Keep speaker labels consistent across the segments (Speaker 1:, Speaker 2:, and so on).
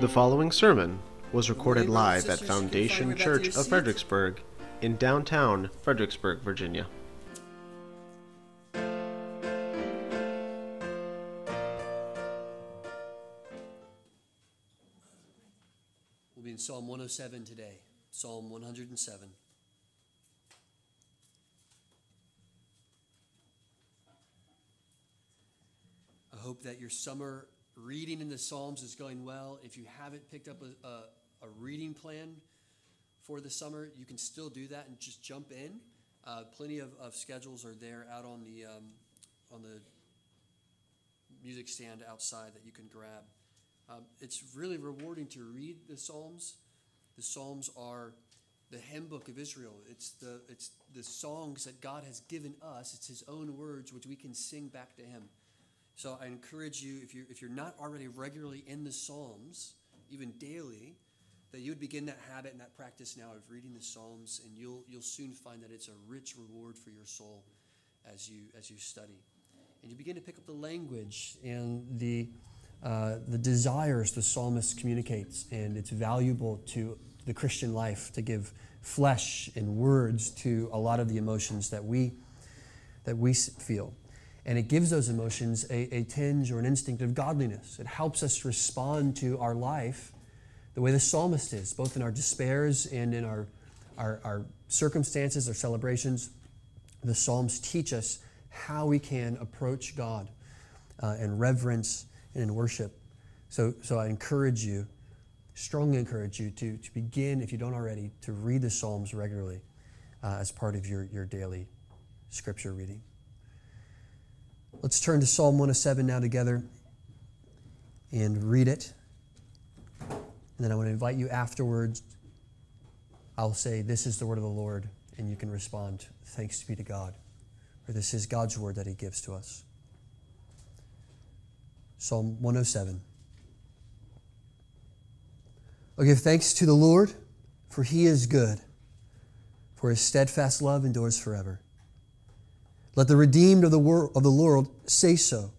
Speaker 1: The following sermon was recorded live at Foundation Church of Fredericksburg in downtown Fredericksburg, Virginia.
Speaker 2: We'll be in Psalm 107 today. Psalm 107. I hope that your summer reading in the Psalms is going well. If you haven't picked up a, a, a reading plan for the summer, you can still do that and just jump in. Uh, plenty of, of schedules are there out on the um, on the music stand outside that you can grab. Um, it's really rewarding to read the Psalms. The Psalms are the hymn book of Israel. It's the it's the songs that God has given us. It's His own words which we can sing back to Him. So I encourage you, if you're, if you're not already regularly in the Psalms, even daily, that you would begin that habit and that practice now of reading the Psalms, and you'll, you'll soon find that it's a rich reward for your soul as you, as you study. And you begin to pick up the language and the, uh, the desires the psalmist communicates, and it's valuable to the Christian life to give flesh and words to a lot of the emotions that we, that we feel and it gives those emotions a, a, tinge or an instinct of godliness. It helps us respond to our life the way the psalmist is, both in our despairs and in our, our, our circumstances, our celebrations. The Psalms teach us how we can approach God uh, in reverence and in worship. So, so I encourage you, strongly encourage you to, to begin, if you don't already, to read the Psalms regularly uh, as part of your, your daily scripture reading. Let's turn to Psalm 107 now together and read it. And then I want to invite you afterwards. I'll say, This is the word of the Lord, and you can respond, Thanks be to God. For this is God's word that He gives to us. Psalm 107. I'll give thanks to the Lord, for He is good, for His steadfast love endures forever. Let the redeemed of the, wor- of the Lord say so,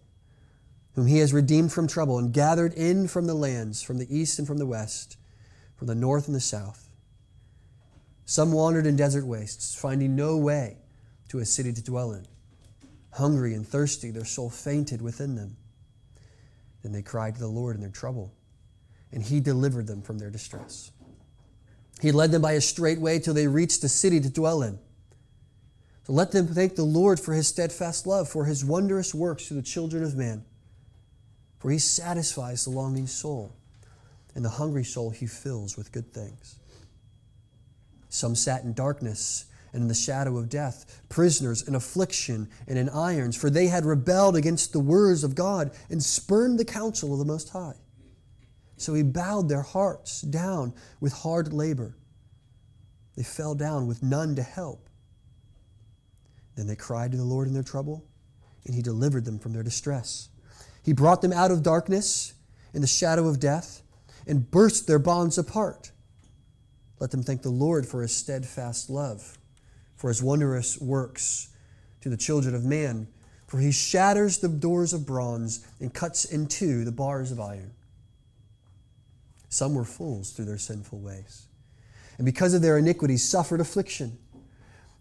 Speaker 2: whom he has redeemed from trouble and gathered in from the lands, from the east and from the west, from the north and the south. Some wandered in desert wastes, finding no way to a city to dwell in. Hungry and thirsty, their soul fainted within them. Then they cried to the Lord in their trouble, and he delivered them from their distress. He led them by a straight way till they reached a city to dwell in. Let them thank the Lord for his steadfast love, for his wondrous works to the children of man. For he satisfies the longing soul, and the hungry soul he fills with good things. Some sat in darkness and in the shadow of death, prisoners in affliction and in irons, for they had rebelled against the words of God and spurned the counsel of the Most High. So he bowed their hearts down with hard labor. They fell down with none to help. Then they cried to the Lord in their trouble, and He delivered them from their distress. He brought them out of darkness and the shadow of death and burst their bonds apart. Let them thank the Lord for His steadfast love, for His wondrous works to the children of man. For He shatters the doors of bronze and cuts in two the bars of iron. Some were fools through their sinful ways, and because of their iniquities suffered affliction.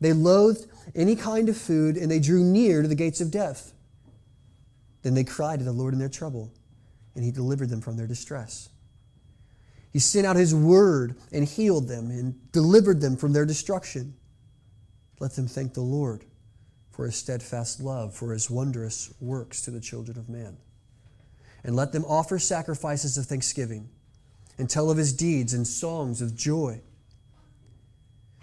Speaker 2: They loathed any kind of food, and they drew near to the gates of death. Then they cried to the Lord in their trouble, and he delivered them from their distress. He sent out his word and healed them and delivered them from their destruction. Let them thank the Lord for his steadfast love, for his wondrous works to the children of man. And let them offer sacrifices of thanksgiving and tell of his deeds and songs of joy.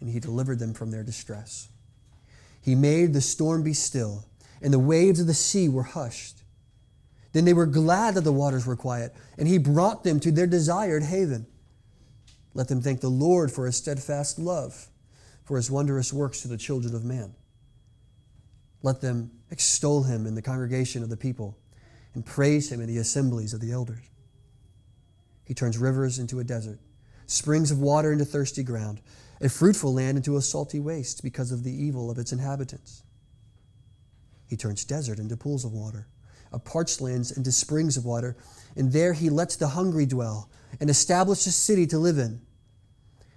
Speaker 2: and he delivered them from their distress. He made the storm be still, and the waves of the sea were hushed. Then they were glad that the waters were quiet, and he brought them to their desired haven. Let them thank the Lord for his steadfast love, for his wondrous works to the children of man. Let them extol him in the congregation of the people and praise him in the assemblies of the elders. He turns rivers into a desert, springs of water into thirsty ground, a fruitful land into a salty waste because of the evil of its inhabitants. He turns desert into pools of water, a parched lands into springs of water, and there he lets the hungry dwell and establishes a city to live in.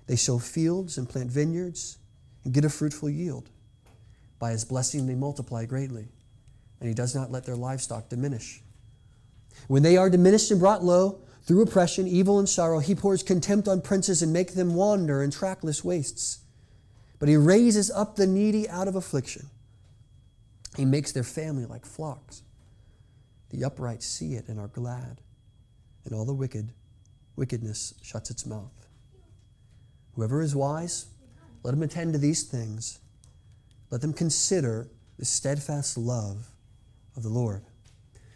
Speaker 2: They sow fields and plant vineyards and get a fruitful yield. By his blessing, they multiply greatly, and he does not let their livestock diminish. When they are diminished and brought low through oppression, evil, and sorrow, he pours contempt on princes and makes them wander in trackless wastes. But he raises up the needy out of affliction. He makes their family like flocks. The upright see it and are glad, and all the wicked, wickedness shuts its mouth. Whoever is wise, let him attend to these things. Let them consider the steadfast love of the Lord.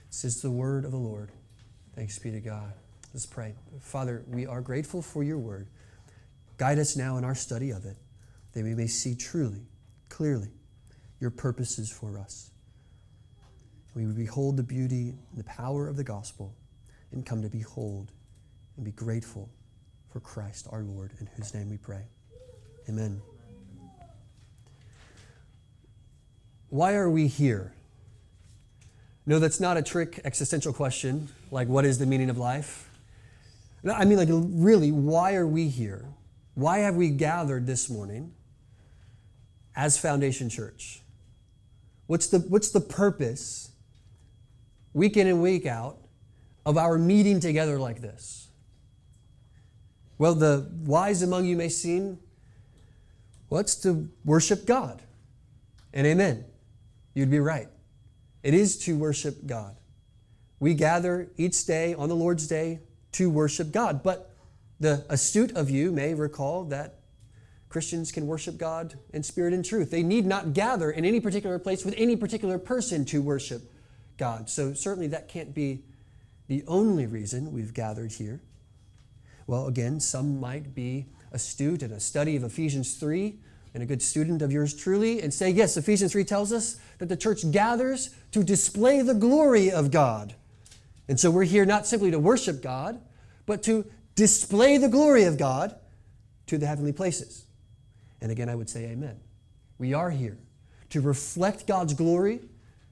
Speaker 2: This is the word of the Lord. Thanks be to God. Let's pray. Father, we are grateful for your word. Guide us now in our study of it, that we may see truly, clearly, your purposes for us. We would behold the beauty and the power of the gospel and come to behold and be grateful for Christ our Lord, in whose name we pray. Amen. Why are we here? No, that's not a trick existential question, like what is the meaning of life? I mean, like, really, why are we here? Why have we gathered this morning as Foundation Church? What's the, what's the purpose, week in and week out, of our meeting together like this? Well, the wise among you may seem, well, to worship God. And amen. You'd be right. It is to worship God. We gather each day on the Lord's Day to worship God. But the astute of you may recall that Christians can worship God in spirit and truth. They need not gather in any particular place with any particular person to worship God. So, certainly, that can't be the only reason we've gathered here. Well, again, some might be astute in a study of Ephesians 3 and a good student of yours truly and say, yes, Ephesians 3 tells us that the church gathers to display the glory of God. And so we're here not simply to worship God, but to display the glory of God to the heavenly places. And again, I would say amen. We are here to reflect God's glory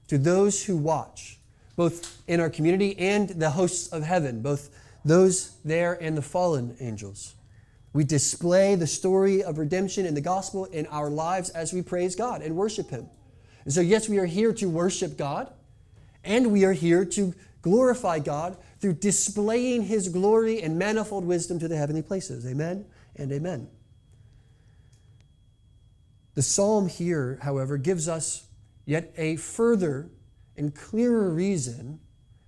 Speaker 2: to those who watch, both in our community and the hosts of heaven, both those there and the fallen angels. We display the story of redemption in the gospel in our lives as we praise God and worship Him. And so, yes, we are here to worship God, and we are here to glorify God through displaying His glory and manifold wisdom to the heavenly places. Amen and amen. The psalm here, however, gives us yet a further and clearer reason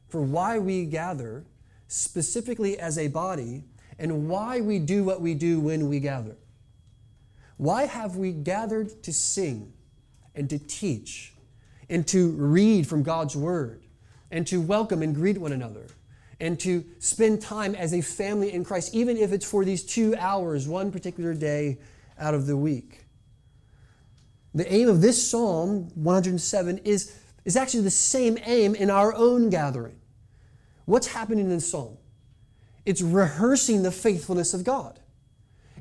Speaker 2: for why we gather specifically as a body and why we do what we do when we gather. Why have we gathered to sing and to teach and to read from God's Word and to welcome and greet one another and to spend time as a family in Christ, even if it's for these two hours, one particular day out of the week? The aim of this Psalm 107 is, is actually the same aim in our own gathering. What's happening in the Psalm? It's rehearsing the faithfulness of God.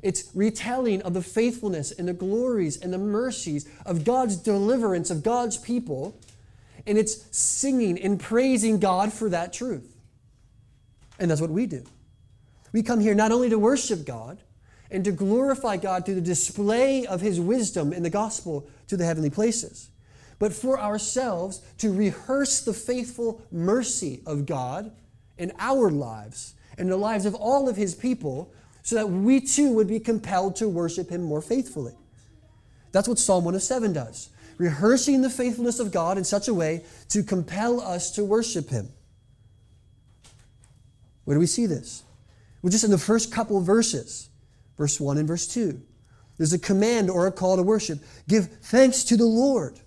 Speaker 2: It's retelling of the faithfulness and the glories and the mercies of God's deliverance of God's people. And it's singing and praising God for that truth. And that's what we do. We come here not only to worship God and to glorify God through the display of His wisdom in the gospel to the heavenly places, but for ourselves to rehearse the faithful mercy of God in our lives and the lives of all of his people so that we too would be compelled to worship him more faithfully. That's what Psalm 107 does, rehearsing the faithfulness of God in such a way to compel us to worship him. Where do we see this? Well, just in the first couple verses, verse 1 and verse 2. There's a command or a call to worship. Give thanks to the Lord.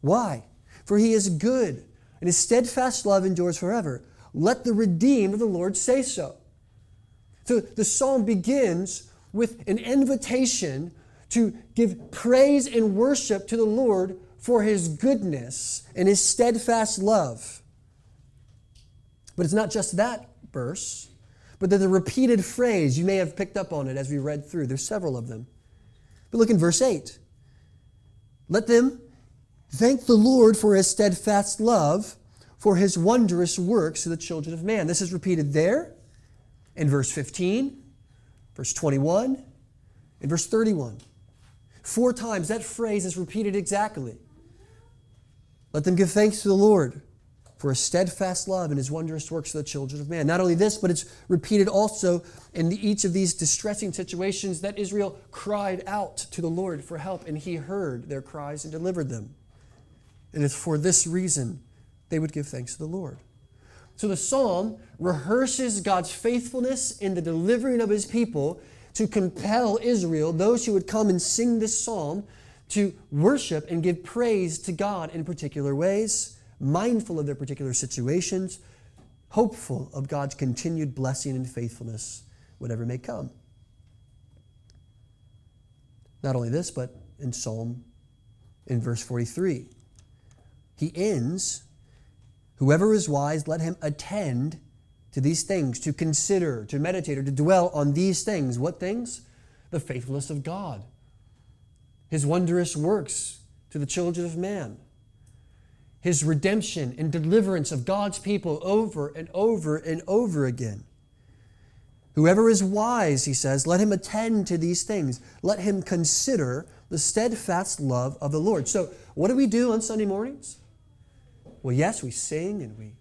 Speaker 2: Why? For he is good and his steadfast love endures forever. Let the redeemed of the Lord say so. So the psalm begins with an invitation to give praise and worship to the Lord for his goodness and his steadfast love. But it's not just that verse, but a repeated phrase. You may have picked up on it as we read through. There's several of them. But look in verse 8. Let them thank the Lord for his steadfast love, for his wondrous works to the children of man. This is repeated there in verse 15, verse 21, and verse 31. Four times that phrase is repeated exactly. Let them give thanks to the Lord for his steadfast love and his wondrous works to the children of man. Not only this, but it's repeated also in each of these distressing situations that Israel cried out to the Lord for help, and he heard their cries and delivered them. And it's for this reason they would give thanks to the Lord. So the psalm rehearses God's faithfulness in the delivering of his people to compel Israel, those who would come and sing this psalm, to worship and give praise to God in particular ways, mindful of their particular situations, hopeful of God's continued blessing and faithfulness, whatever may come. Not only this, but in Psalm, in verse 43, he ends, Whoever is wise, let him attend to these things, to consider, to meditate, or to dwell on these things. What things? The faithfulness of God, His wondrous works to the children of man, His redemption and deliverance of God's people over and over and over again. Whoever is wise, he says, let him attend to these things. Let him consider the steadfast love of the Lord. So, what do we do on Sunday mornings? Well, yes, we sing and we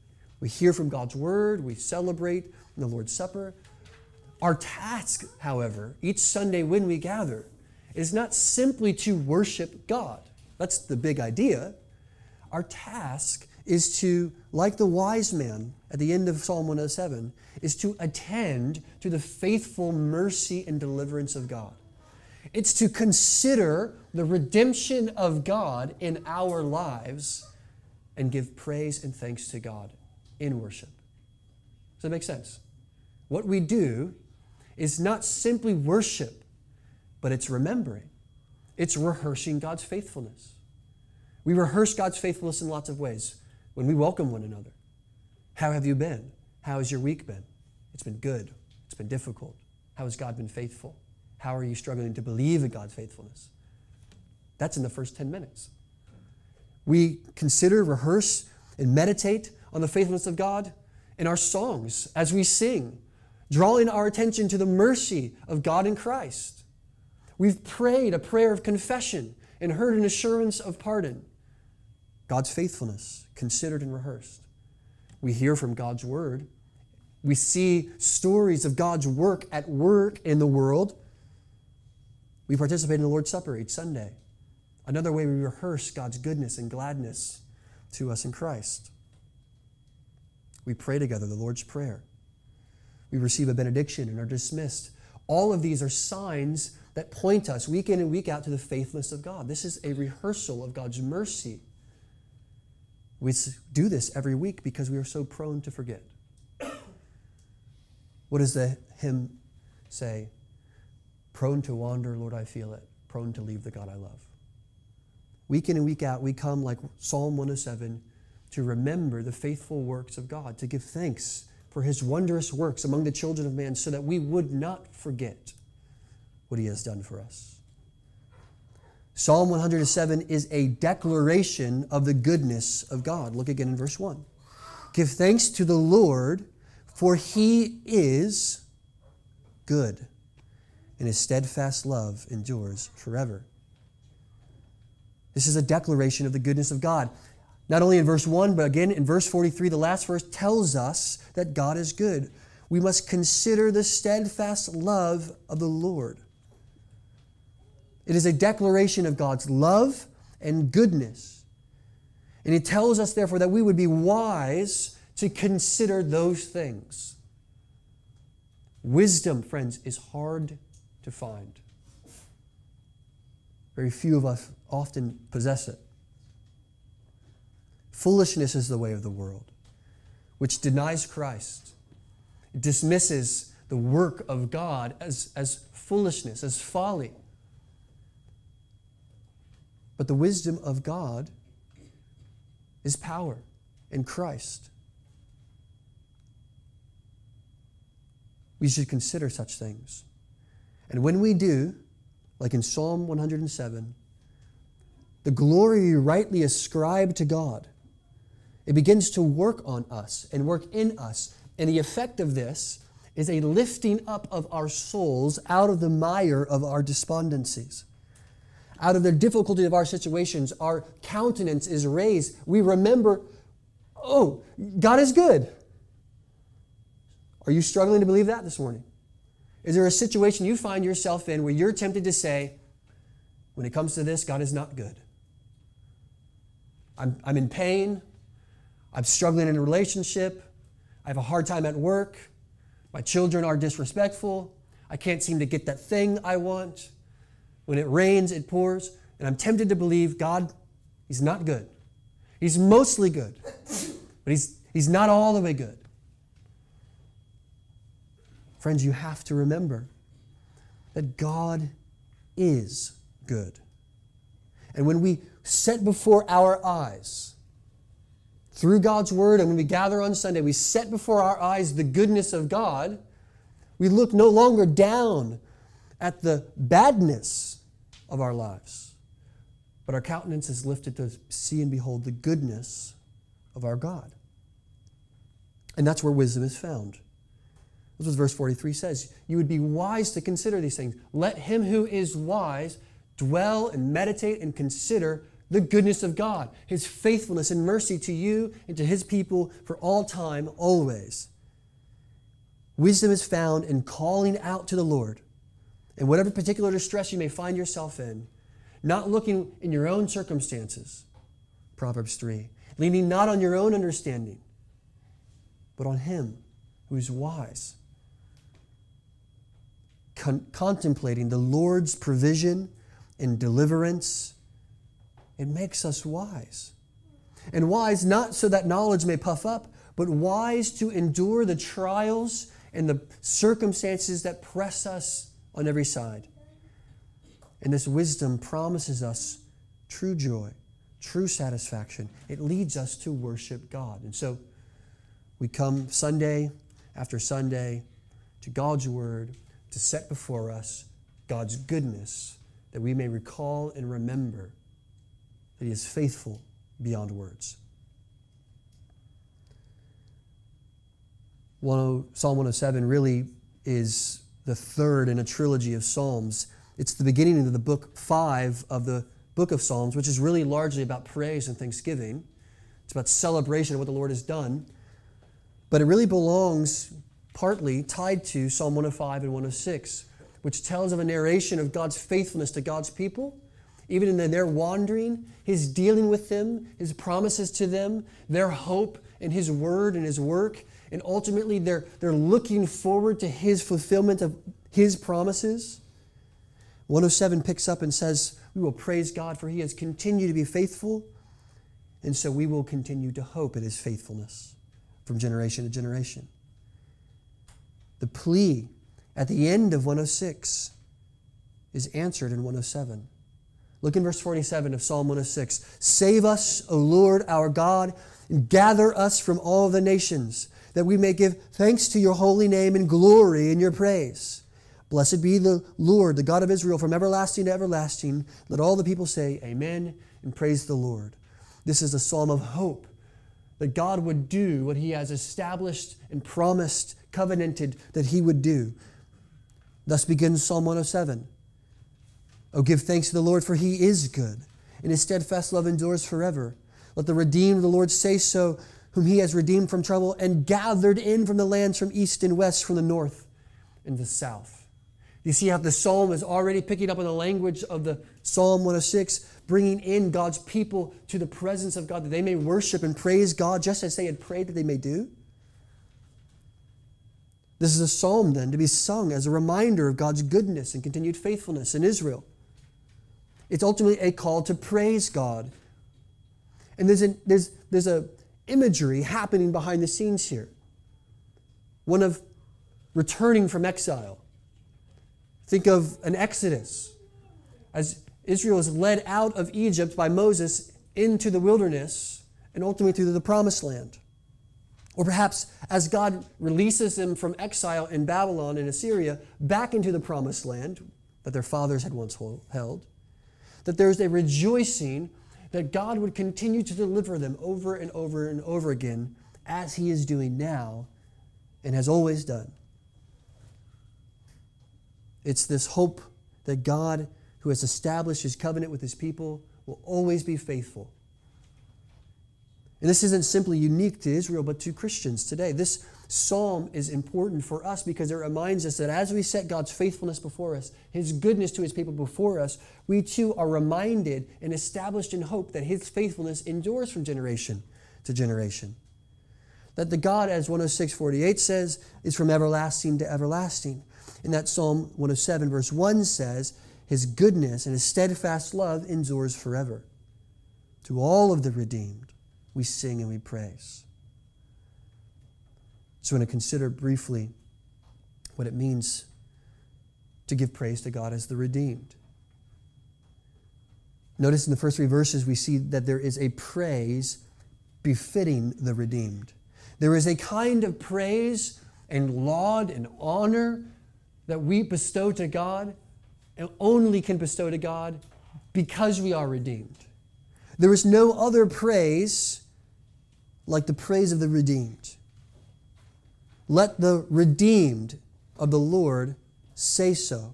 Speaker 2: we hear from God's word, we celebrate the Lord's Supper. Our task, however, each Sunday when we gather, is not simply to worship God. That's the big idea. Our task is to, like the wise man at the end of Psalm 107, is to attend to the faithful mercy and deliverance of God. It's to consider the redemption of God in our lives and give praise and thanks to God in worship. Does that make sense? What we do is not simply worship, but it's remembering. It's rehearsing God's faithfulness. We rehearse God's faithfulness in lots of ways when we welcome one another. How have you been? How has your week been? It's been good. It's been difficult. How has God been faithful? How are you struggling to believe in God's faithfulness? That's in the first 10 minutes. We consider, rehearse, and meditate on the faithfulness of God in our songs as we sing, drawing our attention to the mercy of God in Christ. We've prayed a prayer of confession and heard an assurance of pardon. God's faithfulness, considered and rehearsed. We hear from God's word. We see stories of God's work at work in the world. We participate in the Lord's Supper each Sunday. Another way we rehearse God's goodness and gladness to us in Christ. We pray together the Lord's Prayer. We receive a benediction and are dismissed. All of these are signs that point us week in and week out to the faithfulness of God. This is a rehearsal of God's mercy. We do this every week because we are so prone to forget. What does the hymn say? Prone to wander, Lord, I feel it. Prone to leave the God I love. Week in and week out, we come like Psalm 107 to remember the faithful works of God, to give thanks for his wondrous works among the children of man, so that we would not forget what he has done for us. Psalm 107 is a declaration of the goodness of God. Look again in verse 1. Give thanks to the Lord, for he is good, and his steadfast love endures forever. This is a declaration of the goodness of God. Not only in verse 1, but again in verse 43, the last verse tells us that God is good. We must consider the steadfast love of the Lord. It is a declaration of God's love and goodness. And it tells us, therefore, that we would be wise to consider those things. Wisdom, friends, is hard to find. Very few of us often possess it. Foolishness is the way of the world, which denies Christ, it dismisses the work of God as, as foolishness, as folly. But the wisdom of God is power in Christ. We should consider such things. And when we do, like in Psalm 107, the glory rightly ascribe to God, it begins to work on us and work in us. And the effect of this is a lifting up of our souls out of the mire of our despondencies. Out of the difficulty of our situations, our countenance is raised. We remember, oh, God is good. Are you struggling to believe that this morning? Is there a situation you find yourself in where you're tempted to say, when it comes to this, God is not good? I'm, I'm in pain. I'm struggling in a relationship. I have a hard time at work. My children are disrespectful. I can't seem to get that thing I want. When it rains, it pours. And I'm tempted to believe God, He's not good. He's mostly good, but He's, he's not all the way good. Friends, you have to remember that God is good. And when we set before our eyes, through God's Word, and when we gather on Sunday, we set before our eyes the goodness of God. We look no longer down at the badness of our lives, but our countenance is lifted to see and behold the goodness of our God. And that's where wisdom is found. That's what verse 43 says. You would be wise to consider these things. Let him who is wise dwell and meditate and consider the goodness of God, His faithfulness and mercy to you and to His people for all time, always. Wisdom is found in calling out to the Lord in whatever particular distress you may find yourself in, not looking in your own circumstances, Proverbs 3, leaning not on your own understanding, but on Him who is wise. Con- contemplating the Lord's provision and deliverance it makes us wise. And wise not so that knowledge may puff up, but wise to endure the trials and the circumstances that press us on every side. And this wisdom promises us true joy, true satisfaction. It leads us to worship God. And so we come Sunday after Sunday to God's Word to set before us God's goodness that we may recall and remember He is faithful beyond words. Oh, Psalm 107 really is the third in a trilogy of Psalms. It's the beginning of the book five of the book of Psalms, which is really largely about praise and thanksgiving. It's about celebration of what the Lord has done. But it really belongs partly tied to Psalm 105 and 106, which tells of a narration of God's faithfulness to God's people even in their wandering, His dealing with them, His promises to them, their hope in His word and His work, and ultimately they're, they're looking forward to His fulfillment of His promises. 107 picks up and says, We will praise God for He has continued to be faithful, and so we will continue to hope in His faithfulness from generation to generation. The plea at the end of 106 is answered in 107. Look in verse 47 of Psalm 106. Save us, O Lord our God, and gather us from all the nations, that we may give thanks to your holy name and glory in your praise. Blessed be the Lord, the God of Israel, from everlasting to everlasting. Let all the people say, Amen, and praise the Lord. This is a psalm of hope that God would do what he has established and promised, covenanted that he would do. Thus begins Psalm 107. Oh, give thanks to the Lord, for he is good, and his steadfast love endures forever. Let the redeemed of the Lord say so, whom he has redeemed from trouble and gathered in from the lands from east and west, from the north and the south. You see how the psalm is already picking up on the language of the Psalm 106, bringing in God's people to the presence of God that they may worship and praise God just as they had prayed that they may do. This is a psalm then to be sung as a reminder of God's goodness and continued faithfulness in Israel. It's ultimately a call to praise God. And there's a, there's, there's a imagery happening behind the scenes here. One of returning from exile. Think of an exodus. As Israel is led out of Egypt by Moses into the wilderness and ultimately to the promised land. Or perhaps as God releases them from exile in Babylon and Assyria back into the promised land that their fathers had once held, that there's a rejoicing that God would continue to deliver them over and over and over again as He is doing now and has always done. It's this hope that God, who has established His covenant with His people, will always be faithful and this isn't simply unique to Israel, but to Christians today. This psalm is important for us because it reminds us that as we set God's faithfulness before us, His goodness to His people before us, we too are reminded and established in hope that His faithfulness endures from generation to generation. That the God, as 106.48 says, is from everlasting to everlasting. In that Psalm 107, verse 1 says, His goodness and His steadfast love endures forever to all of the redeemed we sing and we praise. So, I want to consider briefly what it means to give praise to God as the redeemed. Notice in the first three verses, we see that there is a praise befitting the redeemed. There is a kind of praise and laud and honor that we bestow to God and only can bestow to God because we are redeemed. There is no other praise like the praise of the redeemed. Let the redeemed of the Lord say so,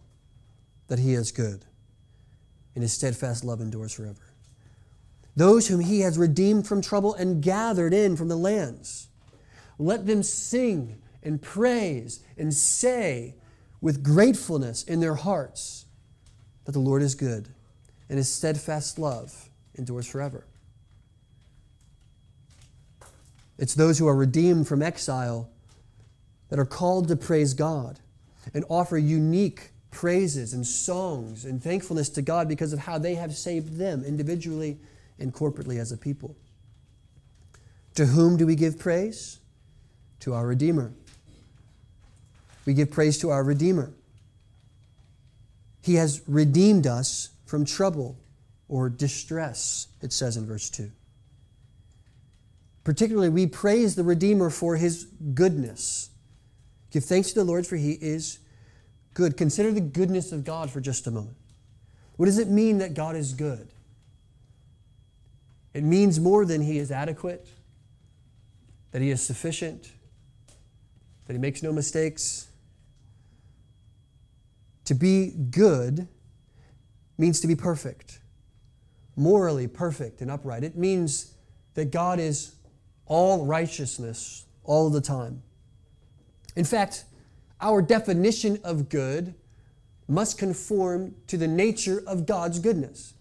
Speaker 2: that he is good, and his steadfast love endures forever. Those whom he has redeemed from trouble and gathered in from the lands, let them sing and praise and say with gratefulness in their hearts that the Lord is good, and his steadfast love endures forever. It's those who are redeemed from exile that are called to praise God and offer unique praises and songs and thankfulness to God because of how they have saved them individually and corporately as a people. To whom do we give praise? To our Redeemer. We give praise to our Redeemer. He has redeemed us from trouble or distress, it says in verse 2. Particularly, we praise the Redeemer for his goodness. Give thanks to the Lord, for he is good. Consider the goodness of God for just a moment. What does it mean that God is good? It means more than he is adequate, that he is sufficient, that he makes no mistakes. To be good means to be perfect, morally perfect and upright. It means that God is all righteousness all the time. In fact, our definition of good must conform to the nature of God's goodness.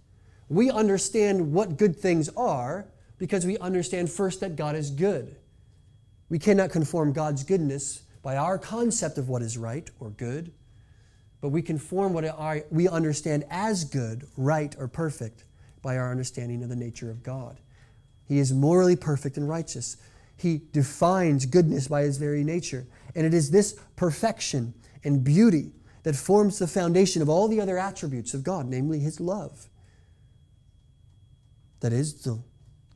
Speaker 2: We understand what good things are because we understand first that God is good. We cannot conform God's goodness by our concept of what is right or good, but we conform what we understand as good, right, or perfect by our understanding of the nature of God. He is morally perfect and righteous. He defines goodness by his very nature. And it is this perfection and beauty that forms the foundation of all the other attributes of God, namely his love. That is to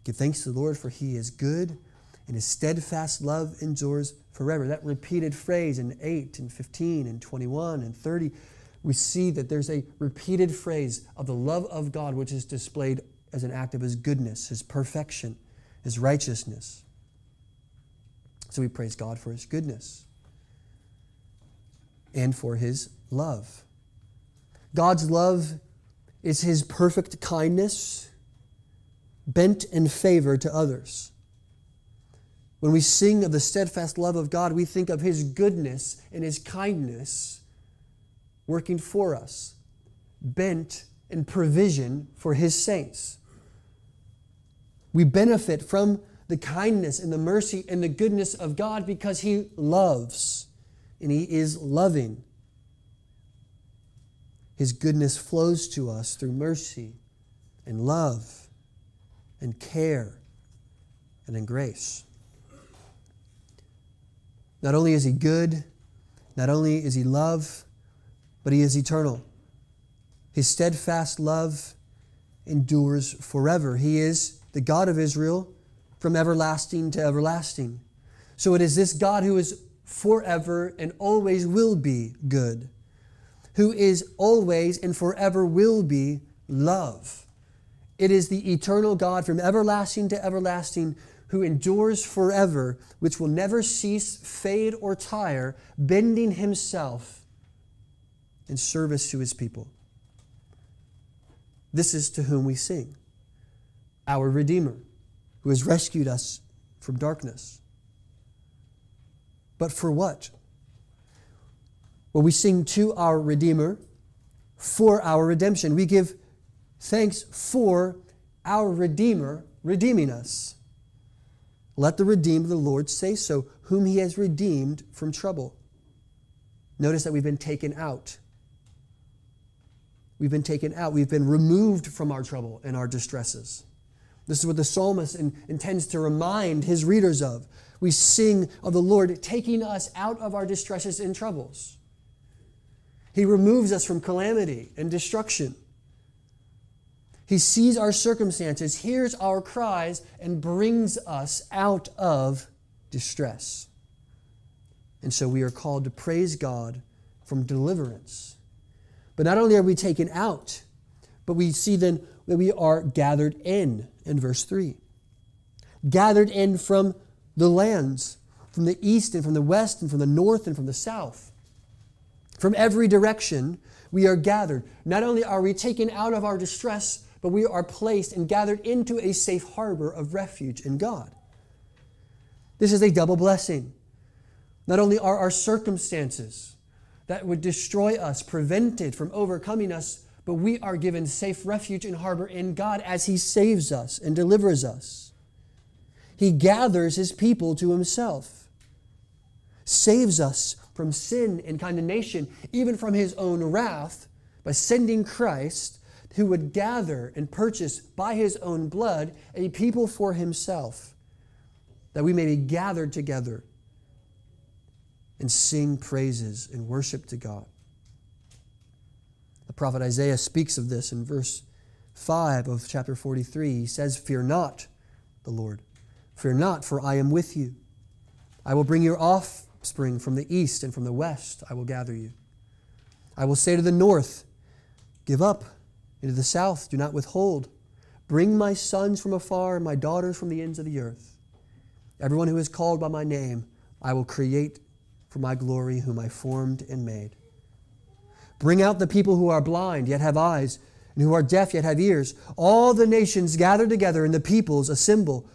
Speaker 2: give thanks to the Lord, for he is good, and his steadfast love endures forever. That repeated phrase in 8 and 15 and 21 and 30, we see that there's a repeated phrase of the love of God which is displayed as an act of His goodness, His perfection, His righteousness. So we praise God for His goodness and for His love. God's love is His perfect kindness, bent in favor to others. When we sing of the steadfast love of God, we think of His goodness and His kindness working for us, bent in provision for His saints. We benefit from the kindness and the mercy and the goodness of God because He loves and He is loving. His goodness flows to us through mercy and love and care and in grace. Not only is He good, not only is He love, but He is eternal. His steadfast love endures forever. He is the God of Israel from everlasting to everlasting. So it is this God who is forever and always will be good, who is always and forever will be love. It is the eternal God from everlasting to everlasting who endures forever, which will never cease, fade, or tire, bending himself in service to his people. This is to whom we sing, our Redeemer, who has rescued us from darkness. But for what? Well, we sing to our Redeemer for our redemption. We give thanks for our Redeemer redeeming us. Let the redeemed of the Lord say so, whom he has redeemed from trouble. Notice that we've been taken out. We've been taken out. We've been removed from our trouble and our distresses. This is what the psalmist in, intends to remind his readers of. We sing of the Lord taking us out of our distresses and troubles. He removes us from calamity and destruction. He sees our circumstances, hears our cries, and brings us out of distress. And so we are called to praise God from deliverance. But not only are we taken out, but we see then that we are gathered in, in verse 3. Gathered in from the lands, from the east and from the west and from the north and from the south. From every direction, we are gathered. Not only are we taken out of our distress, but we are placed and gathered into a safe harbor of refuge in God. This is a double blessing. Not only are our circumstances that would destroy us prevented from overcoming us, but we are given safe refuge and harbor in God as He saves us and delivers us. He gathers His people to Himself, saves us from sin and condemnation, even from His own wrath, by sending Christ who would gather and purchase by his own blood a people for himself, that we may be gathered together and sing praises and worship to God. Prophet Isaiah speaks of this in verse 5 of chapter 43. He says, Fear not, the Lord. Fear not, for I am with you. I will bring your offspring from the east and from the west. I will gather you. I will say to the north, Give up into the south, do not withhold. Bring my sons from afar and my daughters from the ends of the earth. Everyone who is called by my name, I will create for my glory, whom I formed and made. Bring out the people who are blind, yet have eyes, and who are deaf, yet have ears. All the nations gather together, and the peoples assemble.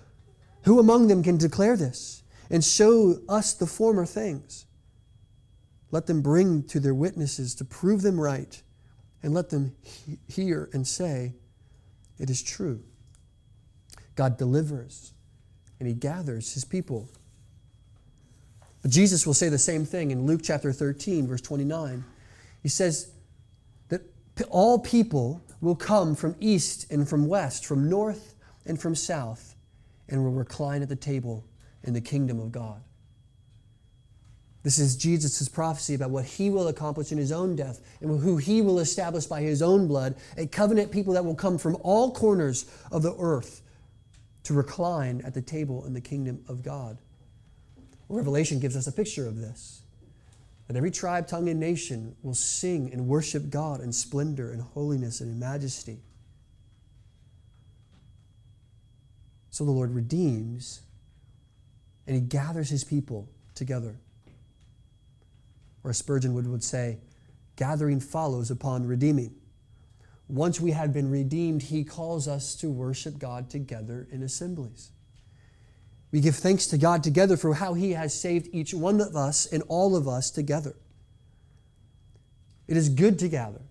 Speaker 2: Who among them can declare this and show us the former things? Let them bring to their witnesses to prove them right and let them he- hear and say, It is true. God delivers and he gathers his people. But Jesus will say the same thing in Luke chapter 13, verse 29. He says that all people will come from east and from west, from north and from south, and will recline at the table in the kingdom of God. This is Jesus' prophecy about what he will accomplish in his own death and who he will establish by his own blood, a covenant people that will come from all corners of the earth to recline at the table in the kingdom of God. Revelation gives us a picture of this. That every tribe, tongue, and nation will sing and worship God in splendor and holiness and in majesty. So the Lord redeems and he gathers his people together. Or Spurgeon would, would say, gathering follows upon redeeming. Once we have been redeemed, he calls us to worship God together in assemblies. We give thanks to God together for how he has saved each one of us and all of us together. It is good to gather.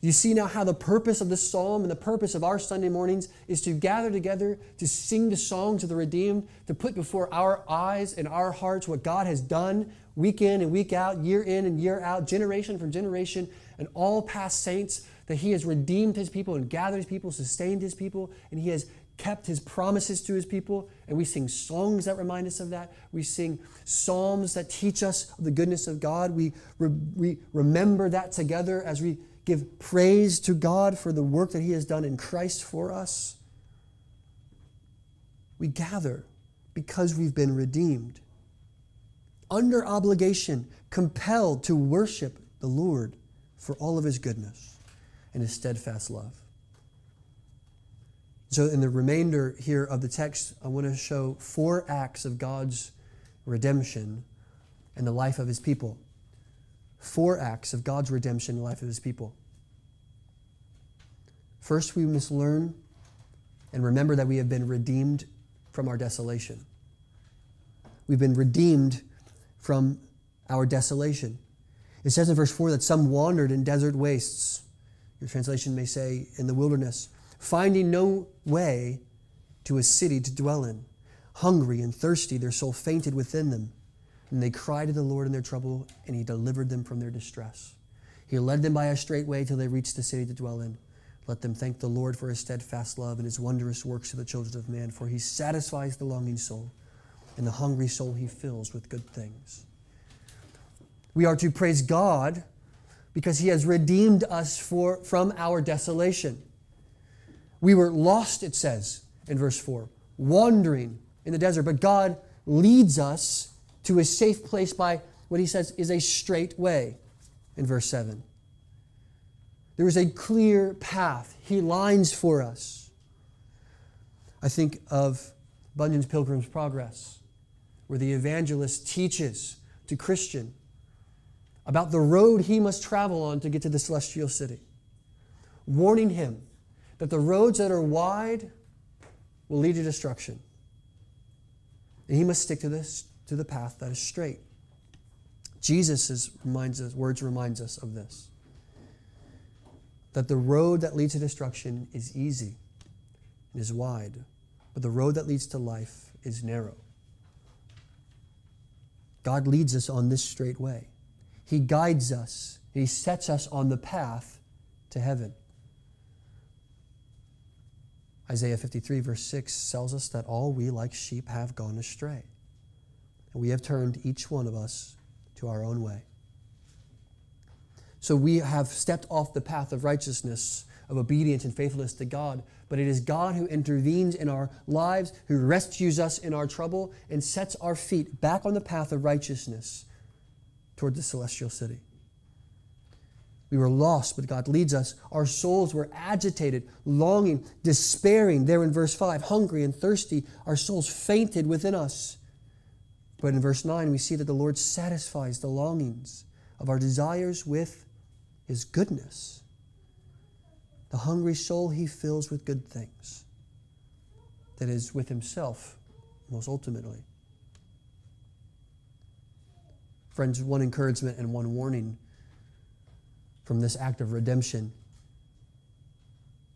Speaker 2: You see now how the purpose of this psalm and the purpose of our Sunday mornings is to gather together, to sing the songs of the redeemed, to put before our eyes and our hearts what God has done week in and week out, year in and year out, generation from generation, and all past saints, that He has redeemed His people and gathered His people, sustained His people, and He has kept his promises to his people, and we sing songs that remind us of that. We sing psalms that teach us the goodness of God. We, re- we remember that together as we give praise to God for the work that he has done in Christ for us. We gather because we've been redeemed, under obligation, compelled to worship the Lord for all of his goodness and his steadfast love. So, in the remainder here of the text, I want to show four acts of God's redemption in the life of his people. Four acts of God's redemption in the life of his people. First, we must learn and remember that we have been redeemed from our desolation. We've been redeemed from our desolation. It says in verse 4 that some wandered in desert wastes. Your translation may say, in the wilderness finding no way to a city to dwell in. Hungry and thirsty, their soul fainted within them. And they cried to the Lord in their trouble, and He delivered them from their distress. He led them by a straight way till they reached the city to dwell in. Let them thank the Lord for His steadfast love and His wondrous works to the children of man, for He satisfies the longing soul, and the hungry soul He fills with good things. We are to praise God because He has redeemed us for, from our desolation. We were lost, it says in verse 4, wandering in the desert, but God leads us to a safe place by what he says is a straight way in verse 7. There is a clear path. He lines for us. I think of Bunyan's Pilgrim's Progress, where the evangelist teaches to Christian about the road he must travel on to get to the celestial city, warning him that the roads that are wide will lead to destruction. And he must stick to this to the path that is straight. Jesus' reminds us, words reminds us of this. That the road that leads to destruction is easy and is wide, but the road that leads to life is narrow. God leads us on this straight way. He guides us, He sets us on the path to heaven. Isaiah 53, verse 6 tells us that all we like sheep have gone astray. And we have turned each one of us to our own way. So we have stepped off the path of righteousness, of obedience and faithfulness to God. But it is God who intervenes in our lives, who rescues us in our trouble, and sets our feet back on the path of righteousness toward the celestial city. We were lost, but God leads us. Our souls were agitated, longing, despairing. There in verse 5, hungry and thirsty, our souls fainted within us. But in verse 9, we see that the Lord satisfies the longings of our desires with His goodness. The hungry soul He fills with good things. That is, with Himself, most ultimately. Friends, one encouragement and one warning from this act of redemption.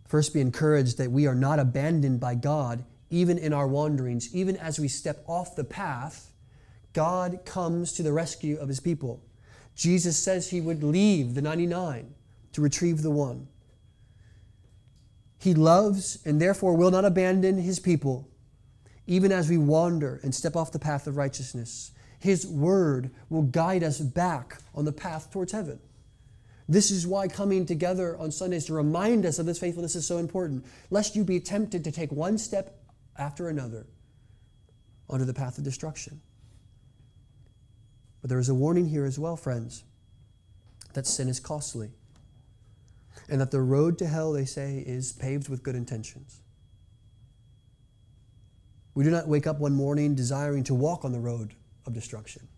Speaker 2: First, be encouraged that we are not abandoned by God, even in our wanderings, even as we step off the path. God comes to the rescue of his people. Jesus says he would leave the 99 to retrieve the one. He loves and therefore will not abandon his people, even as we wander and step off the path of righteousness. His word will guide us back on the path towards heaven. This is why coming together on Sundays to remind us of this faithfulness is so important, lest you be tempted to take one step after another onto the path of destruction. But there is a warning here as well, friends, that sin is costly, and that the road to hell, they say, is paved with good intentions. We do not wake up one morning desiring to walk on the road of destruction.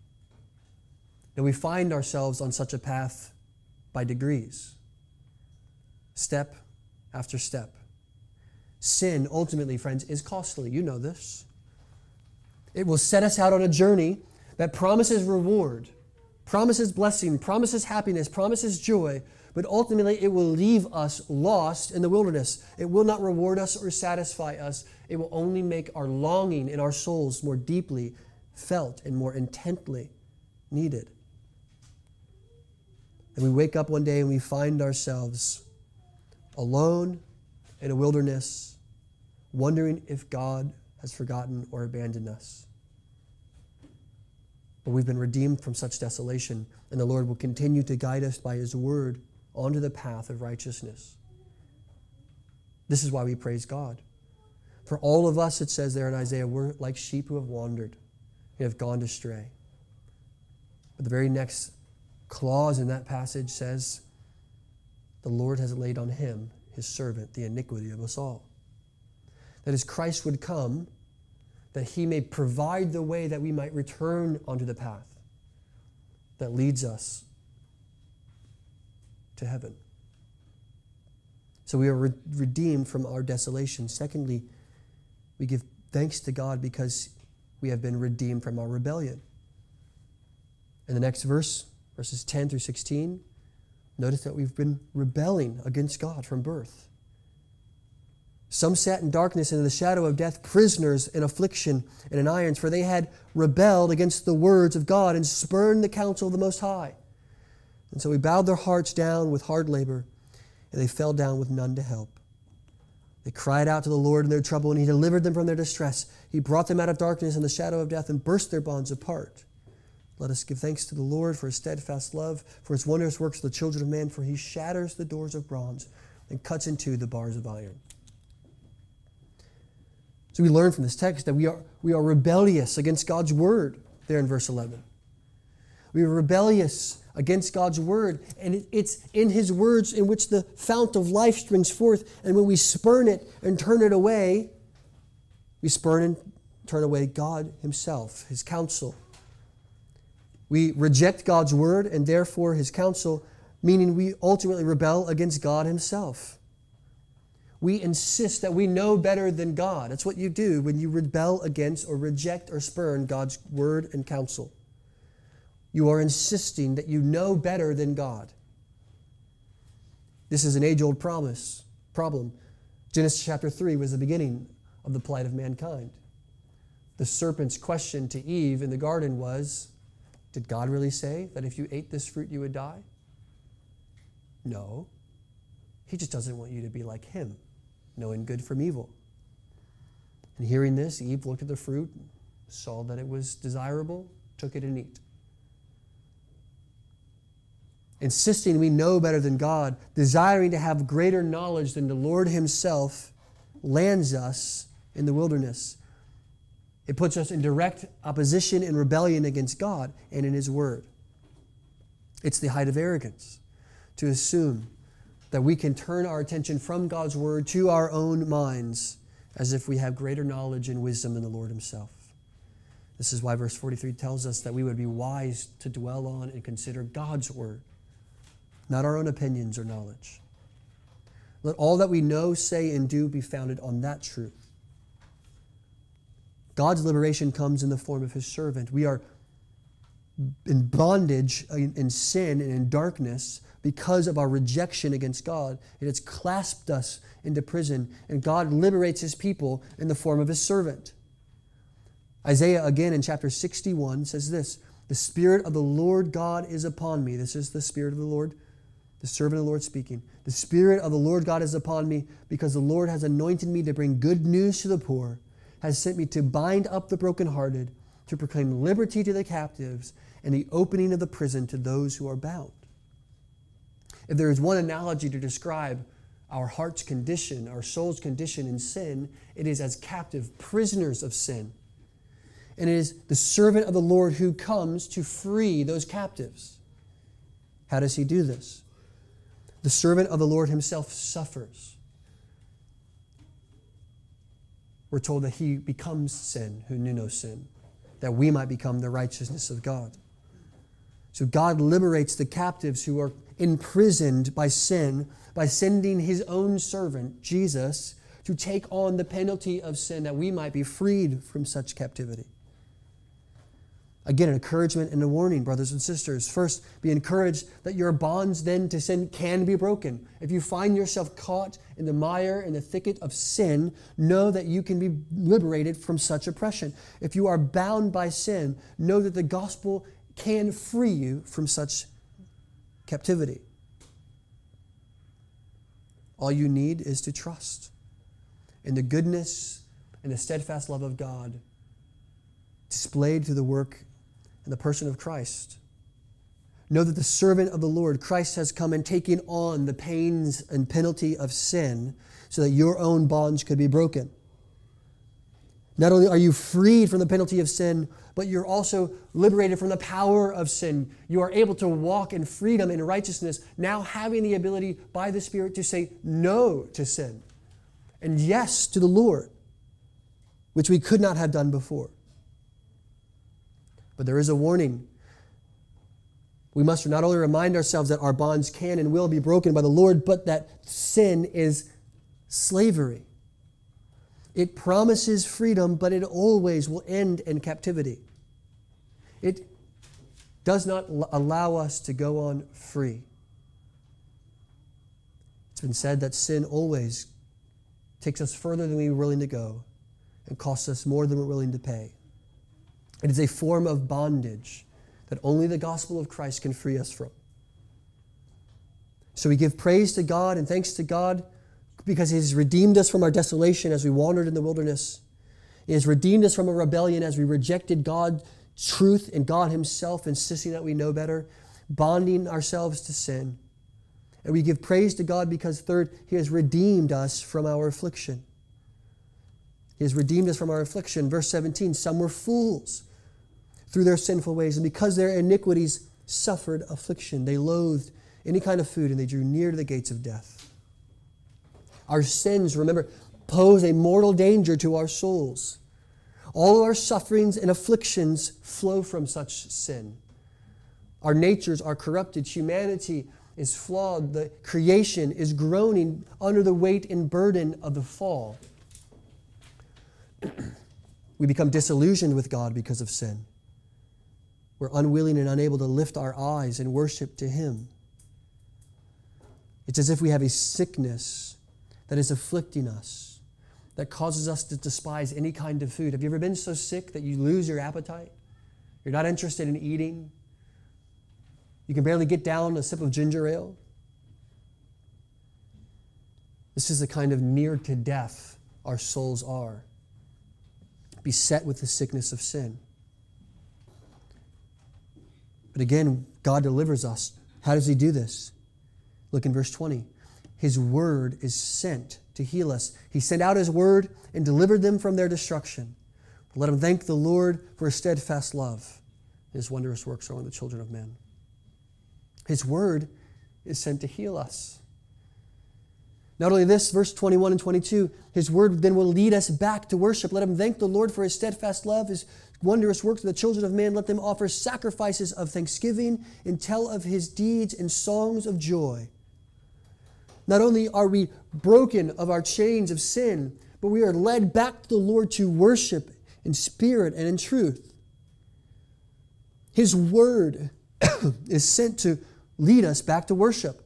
Speaker 2: And we find ourselves on such a path by degrees, step after step. Sin, ultimately, friends, is costly. You know this. It will set us out on a journey that promises reward, promises blessing, promises happiness, promises joy, but ultimately it will leave us lost in the wilderness. It will not reward us or satisfy us. It will only make our longing in our souls more deeply felt and more intently needed. And we wake up one day and we find ourselves alone in a wilderness, wondering if God has forgotten or abandoned us. But we've been redeemed from such desolation, and the Lord will continue to guide us by His word onto the path of righteousness. This is why we praise God. For all of us, it says there in Isaiah, we're like sheep who have wandered and have gone astray. But the very next clause in that passage says, The Lord has laid on him, his servant, the iniquity of us all. That as Christ would come, that he may provide the way that we might return onto the path that leads us to heaven. So we are re- redeemed from our desolation. Secondly, we give thanks to God because we have been redeemed from our rebellion. In the next verse, verses 10 through 16, notice that we've been rebelling against God from birth. Some sat in darkness and in the shadow of death, prisoners in affliction and in irons, for they had rebelled against the words of God and spurned the counsel of the Most High. And so we bowed their hearts down with hard labor, and they fell down with none to help. They cried out to the Lord in their trouble, and He delivered them from their distress. He brought them out of darkness and the shadow of death and burst their bonds apart. Let us give thanks to the Lord for His steadfast love, for His wondrous works to the children of men, for He shatters the doors of bronze and cuts in two the bars of iron. So we learn from this text that we are, we are rebellious against God's word, there in verse 11. We are rebellious against God's word, and it's in His words in which the fount of life springs forth. And when we spurn it and turn it away, we spurn and turn away God Himself, His counsel. We reject God's word and therefore His counsel, meaning we ultimately rebel against God Himself. We insist that we know better than God. That's what you do when you rebel against or reject or spurn God's word and counsel. You are insisting that you know better than God. This is an age old promise, problem. Genesis chapter 3 was the beginning of the plight of mankind. The serpent's question to Eve in the garden was Did God really say that if you ate this fruit you would die? No. He just doesn't want you to be like him knowing good from evil. And hearing this, Eve looked at the fruit, saw that it was desirable, took it and ate. Insisting we know better than God, desiring to have greater knowledge than the Lord Himself, lands us in the wilderness. It puts us in direct opposition and rebellion against God and in His Word. It's the height of arrogance to assume that we can turn our attention from God's Word to our own minds as if we have greater knowledge and wisdom than the Lord Himself. This is why verse 43 tells us that we would be wise to dwell on and consider God's Word, not our own opinions or knowledge. Let all that we know, say, and do be founded on that truth. God's liberation comes in the form of His servant. We are in bondage, in sin, and in darkness because of our rejection against God. It has clasped us into prison, and God liberates his people in the form of his servant. Isaiah, again in chapter 61, says this The Spirit of the Lord God is upon me. This is the Spirit of the Lord, the servant of the Lord speaking. The Spirit of the Lord God is upon me because the Lord has anointed me to bring good news to the poor, has sent me to bind up the brokenhearted, to proclaim liberty to the captives, and the opening of the prison to those who are bound. If there is one analogy to describe our heart's condition, our soul's condition in sin, it is as captive prisoners of sin. And it is the servant of the Lord who comes to free those captives. How does he do this? The servant of the Lord himself suffers. We're told that he becomes sin who knew no sin, that we might become the righteousness of God. So God liberates the captives who are imprisoned by sin by sending his own servant, Jesus, to take on the penalty of sin that we might be freed from such captivity. Again, an encouragement and a warning, brothers and sisters. First, be encouraged that your bonds then to sin can be broken. If you find yourself caught in the mire, in the thicket of sin, know that you can be liberated from such oppression. If you are bound by sin, know that the gospel can free you from such captivity. All you need is to trust in the goodness and the steadfast love of God displayed through the work and the person of Christ. Know that the servant of the Lord, Christ, has come and taken on the pains and penalty of sin so that your own bonds could be broken. Not only are you freed from the penalty of sin, but you're also liberated from the power of sin. You are able to walk in freedom and righteousness, now having the ability by the Spirit to say no to sin and yes to the Lord, which we could not have done before. But there is a warning. We must not only remind ourselves that our bonds can and will be broken by the Lord, but that sin is slavery. It promises freedom, but it always will end in captivity. It does not allow us to go on free. It's been said that sin always takes us further than we're willing to go and costs us more than we're willing to pay. It is a form of bondage that only the gospel of Christ can free us from. So we give praise to God and thanks to God because He has redeemed us from our desolation as we wandered in the wilderness. He has redeemed us from a rebellion as we rejected God's truth and God Himself, insisting that we know better, bonding ourselves to sin. And we give praise to God because, third, He has redeemed us from our affliction. He has redeemed us from our affliction. Verse 17 Some were fools through their sinful ways, and because their iniquities suffered affliction, they loathed any kind of food and they drew near to the gates of death. Our sins, remember, pose a mortal danger to our souls. All our sufferings and afflictions flow from such sin. Our natures are corrupted. Humanity is flawed. The creation is groaning under the weight and burden of the fall. we become disillusioned with God because of sin. We're unwilling and unable to lift our eyes and worship to Him. It's as if we have a sickness that is afflicting us, that causes us to despise any kind of food. Have you ever been so sick that you lose your appetite? You're not interested in eating? You can barely get down a sip of ginger ale? This is the kind of near to death our souls are, beset with the sickness of sin. But again, God delivers us. How does He do this? Look in verse 20. His word is sent to heal us. He sent out His word and delivered them from their destruction. Let them thank the Lord for His steadfast love. His wondrous works are on the children of men. His word is sent to heal us. Not only this, verse 21 and 22, His word then will lead us back to worship. Let them thank the Lord for His steadfast love, His wondrous works of the children of man. Let them offer sacrifices of thanksgiving and tell of His deeds and songs of joy. Not only are we broken of our chains of sin, but we are led back to the Lord to worship in spirit and in truth. His word is sent to lead us back to worship.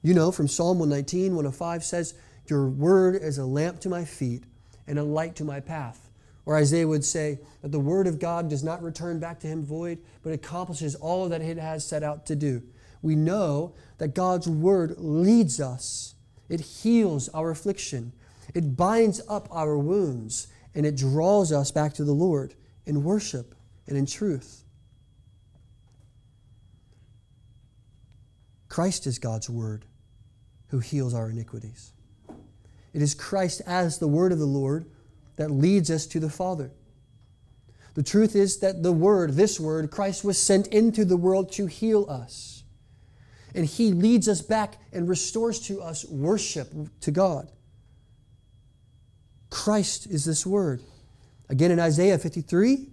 Speaker 2: You know, from Psalm 119, 105 says, Your word is a lamp to my feet and a light to my path. Or Isaiah would say that the word of God does not return back to him void, but accomplishes all that it has set out to do we know that God's word leads us. It heals our affliction. It binds up our wounds and it draws us back to the Lord in worship and in truth. Christ is God's word who heals our iniquities. It is Christ as the word of the Lord that leads us to the Father. The truth is that the word, this word, Christ was sent into the world to heal us and He leads us back and restores to us worship to God. Christ is this word. Again in Isaiah 53,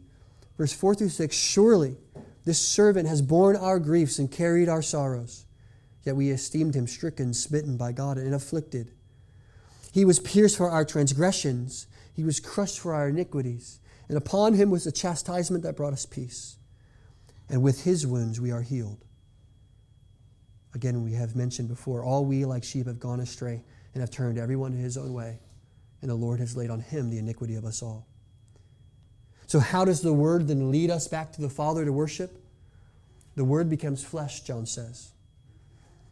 Speaker 2: verse 4 through 6 Surely this servant has borne our griefs and carried our sorrows, yet we esteemed him stricken, smitten by God, and afflicted. He was pierced for our transgressions, he was crushed for our iniquities, and upon him was the chastisement that brought us peace. And with his wounds we are healed. Again, we have mentioned before, all we like sheep have gone astray and have turned everyone to his own way, and the Lord has laid on him the iniquity of us all. So, how does the word then lead us back to the Father to worship? The word becomes flesh, John says.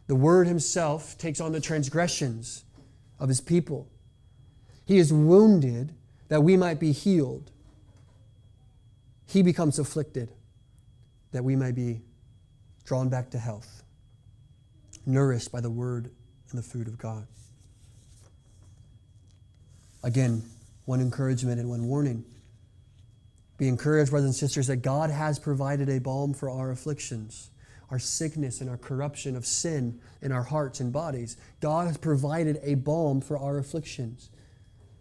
Speaker 2: The word himself takes on the transgressions of his people. He is wounded that we might be healed. He becomes afflicted that we might be drawn back to health, nourished by the word and the food of God. Again, one encouragement and one warning. Be encouraged, brothers and sisters, that God has provided a balm for our afflictions, our sickness, and our corruption of sin in our hearts and bodies. God has provided a balm for our afflictions,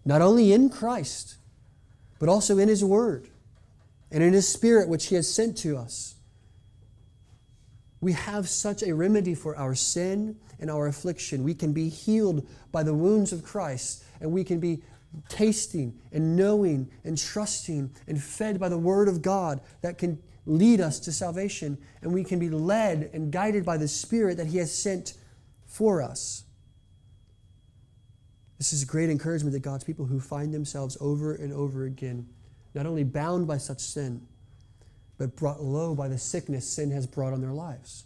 Speaker 2: not only in Christ, but also in His Word and in His Spirit, which He has sent to us. We have such a remedy for our sin and our affliction. We can be healed by the wounds of Christ, and we can be tasting and knowing and trusting and fed by the Word of God that can lead us to salvation. And we can be led and guided by the Spirit that He has sent for us. This is great encouragement to God's people who find themselves over and over again, not only bound by such sin, but brought low by the sickness sin has brought on their lives.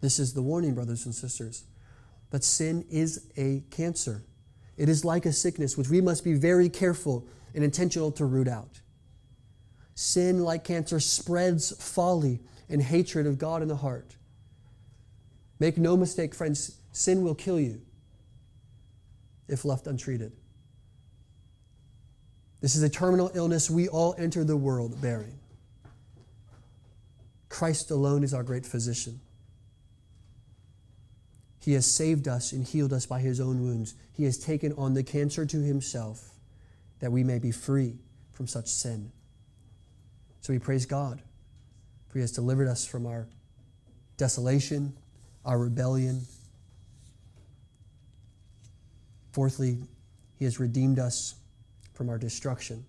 Speaker 2: This is the warning, brothers and sisters, that sin is a cancer. It is like a sickness which we must be very careful and intentional to root out. Sin, like cancer, spreads folly and hatred of God in the heart. Make no mistake, friends, sin will kill you if left untreated. This is a terminal illness we all enter the world bearing. Christ alone is our great physician. He has saved us and healed us by his own wounds. He has taken on the cancer to himself that we may be free from such sin. So we praise God, for he has delivered us from our desolation, our rebellion. Fourthly, he has redeemed us from our destruction.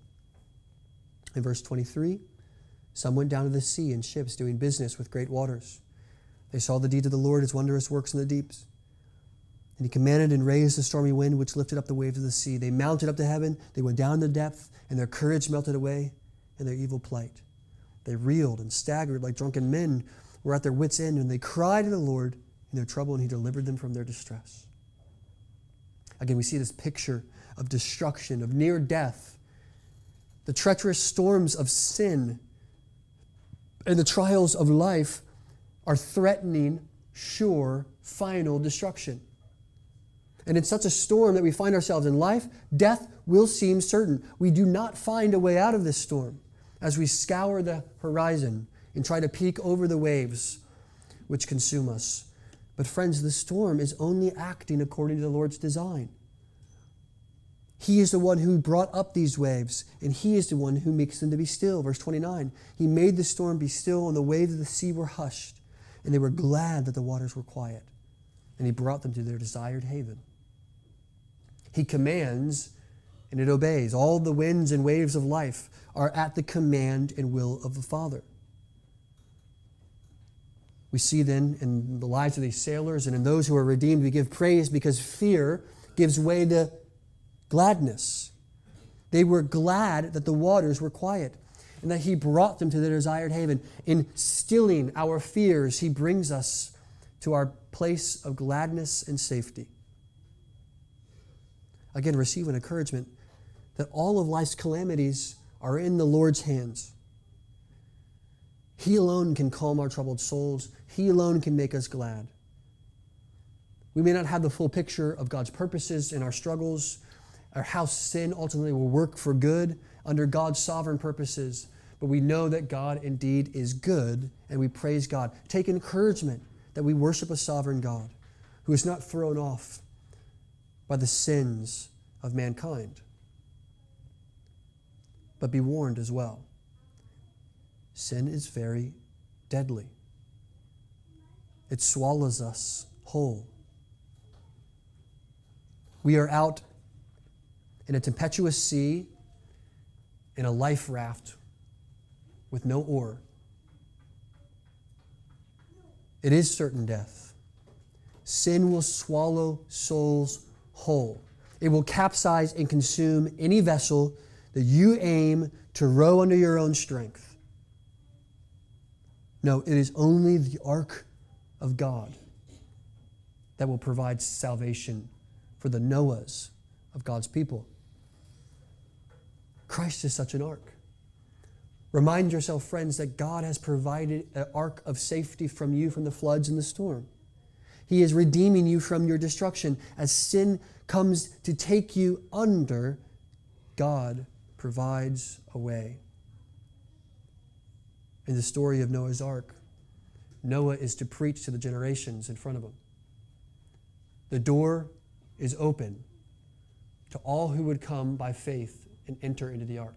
Speaker 2: In verse 23, some went down to the sea in ships doing business with great waters. They saw the deeds of the Lord, his wondrous works in the deeps. And he commanded and raised the stormy wind which lifted up the waves of the sea. They mounted up to heaven, they went down to depth, and their courage melted away in their evil plight. They reeled and staggered like drunken men, were at their wits' end, and they cried to the Lord in their trouble, and he delivered them from their distress. Again, we see this picture of destruction, of near death, the treacherous storms of sin, and the trials of life are threatening, sure, final destruction. And in such a storm that we find ourselves in life, death will seem certain. We do not find a way out of this storm as we scour the horizon and try to peek over the waves which consume us. But, friends, the storm is only acting according to the Lord's design. He is the one who brought up these waves, and He is the one who makes them to be still. Verse 29 He made the storm be still, and the waves of the sea were hushed and they were glad that the waters were quiet. And he brought them to their desired haven. He commands, and it obeys. All the winds and waves of life are at the command and will of the Father. We see then in the lives of these sailors and in those who are redeemed, we give praise because fear gives way to gladness. They were glad that the waters were quiet and that He brought them to their desired haven. In stilling our fears, He brings us to our place of gladness and safety. Again, receive an encouragement that all of life's calamities are in the Lord's hands. He alone can calm our troubled souls, He alone can make us glad. We may not have the full picture of God's purposes in our struggles or how sin ultimately will work for good under God's sovereign purposes, but we know that God indeed is good and we praise God. Take encouragement that we worship a sovereign God who is not thrown off by the sins of mankind. But be warned as well sin is very deadly, it swallows us whole. We are out in a tempestuous sea in a life raft with no oar. It is certain death. Sin will swallow souls whole. It will capsize and consume any vessel that you aim to row under your own strength. No, it is only the ark of God that will provide salvation for the Noahs of God's people. Christ is such an ark. Remind yourself, friends, that God has provided an ark of safety from you from the floods and the storm. He is redeeming you from your destruction. As sin comes to take you under, God provides a way. In the story of Noah's ark, Noah is to preach to the generations in front of him. The door is open to all who would come by faith and enter into the ark.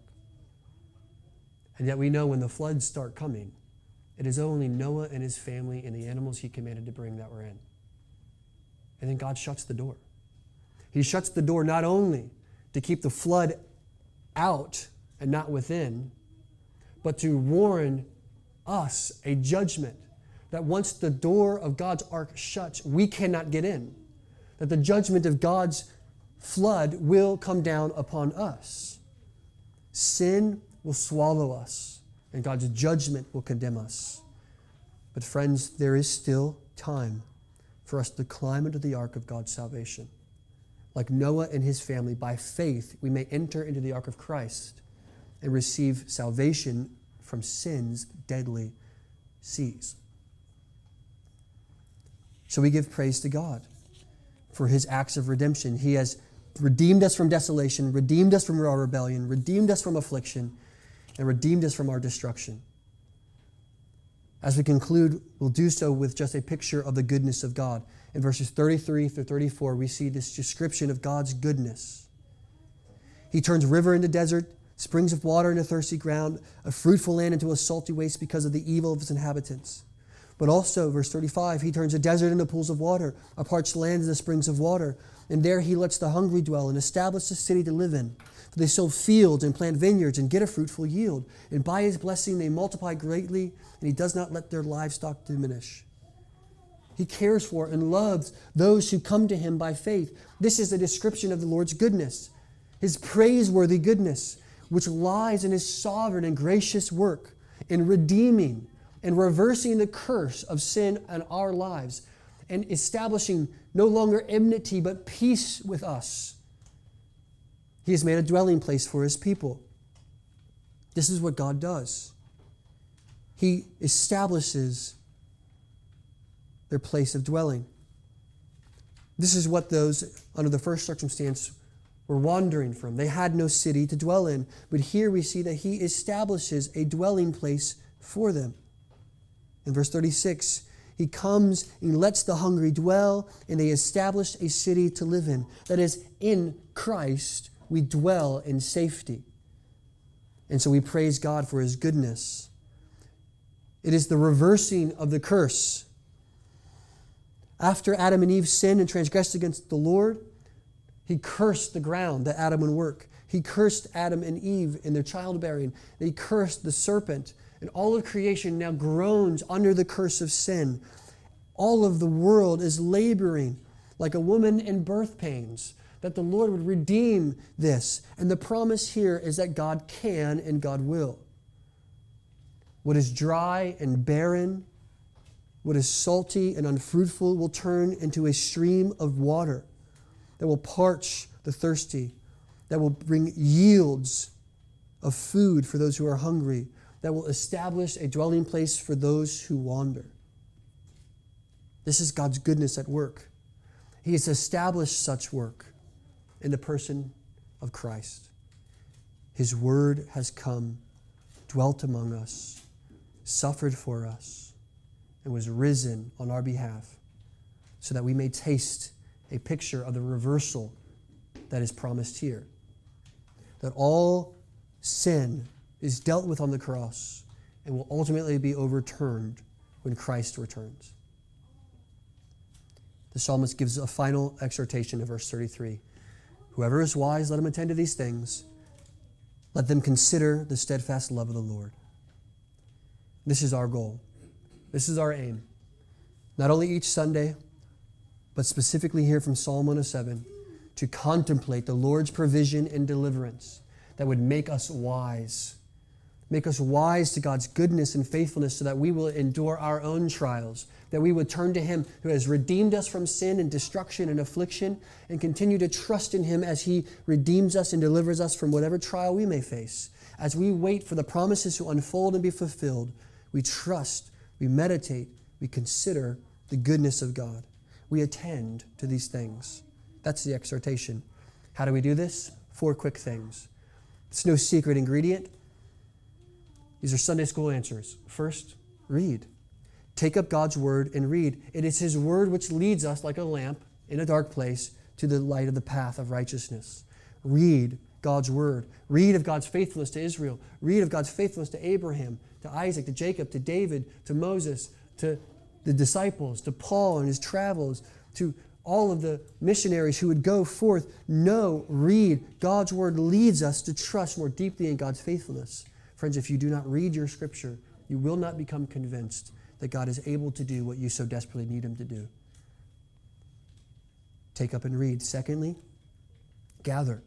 Speaker 2: And yet we know when the floods start coming, it is only Noah and his family and the animals he commanded to bring that were in. And then God shuts the door. He shuts the door not only to keep the flood out and not within, but to warn us a judgment that once the door of God's ark shuts, we cannot get in. That the judgment of God's flood will come down upon us. Sin will swallow us, and God's judgment will condemn us. But, friends, there is still time for us to climb into the ark of God's salvation. Like Noah and his family, by faith, we may enter into the ark of Christ and receive salvation from sin's deadly seas. So we give praise to God for his acts of redemption. He has redeemed us from desolation, redeemed us from our rebellion, redeemed us from affliction, and redeemed us from our destruction. As we conclude, we'll do so with just a picture of the goodness of God. In verses 33 through 34, we see this description of God's goodness. He turns river into desert, springs of water into thirsty ground, a fruitful land into a salty waste because of the evil of its inhabitants. But also, verse 35, he turns a desert into pools of water, a parched land into springs of water. And there he lets the hungry dwell and establish a city to live in. For they sow fields and plant vineyards and get a fruitful yield. And by his blessing they multiply greatly, and he does not let their livestock diminish. He cares for and loves those who come to him by faith. This is a description of the Lord's goodness, his praiseworthy goodness, which lies in his sovereign and gracious work in redeeming and reversing the curse of sin in our lives and establishing no longer enmity but peace with us. He has made a dwelling place for his people. This is what God does. He establishes their place of dwelling. This is what those under the first circumstance were wandering from. They had no city to dwell in, but here we see that he establishes a dwelling place for them. In verse 36, he comes and lets the hungry dwell, and they establish a city to live in. That is, in Christ, we dwell in safety. And so we praise God for his goodness. It is the reversing of the curse. After Adam and Eve sinned and transgressed against the Lord, he cursed the ground that Adam would work. He cursed Adam and Eve in their childbearing. He cursed the serpent and all of creation now groans under the curse of sin. All of the world is laboring like a woman in birth pains, that the Lord would redeem this. And the promise here is that God can and God will. What is dry and barren, what is salty and unfruitful, will turn into a stream of water that will parch the thirsty, that will bring yields of food for those who are hungry, that will establish a dwelling place for those who wander. This is God's goodness at work. He has established such work in the person of Christ. His word has come, dwelt among us, suffered for us, and was risen on our behalf, so that we may taste a picture of the reversal that is promised here. That all sin is dealt with on the cross and will ultimately be overturned when Christ returns. The psalmist gives a final exhortation in verse 33 Whoever is wise, let him attend to these things. Let them consider the steadfast love of the Lord. This is our goal. This is our aim. Not only each Sunday, but specifically here from Psalm 107, to contemplate the Lord's provision and deliverance that would make us wise Make us wise to God's goodness and faithfulness so that we will endure our own trials, that we would turn to Him who has redeemed us from sin and destruction and affliction, and continue to trust in Him as He redeems us and delivers us from whatever trial we may face. As we wait for the promises to unfold and be fulfilled, we trust, we meditate, we consider the goodness of God. We attend to these things. That's the exhortation. How do we do this? Four quick things. It's no secret ingredient. These are Sunday school answers. First, read. Take up God's word and read. It is His word which leads us like a lamp in a dark place to the light of the path of righteousness. Read God's word. Read of God's faithfulness to Israel. Read of God's faithfulness to Abraham, to Isaac, to Jacob, to David, to Moses, to the disciples, to Paul and his travels, to all of the missionaries who would go forth. Know, read. God's word leads us to trust more deeply in God's faithfulness. Friends, if you do not read your scripture, you will not become convinced that God is able to do what you so desperately need Him to do. Take up and read. Secondly, gather.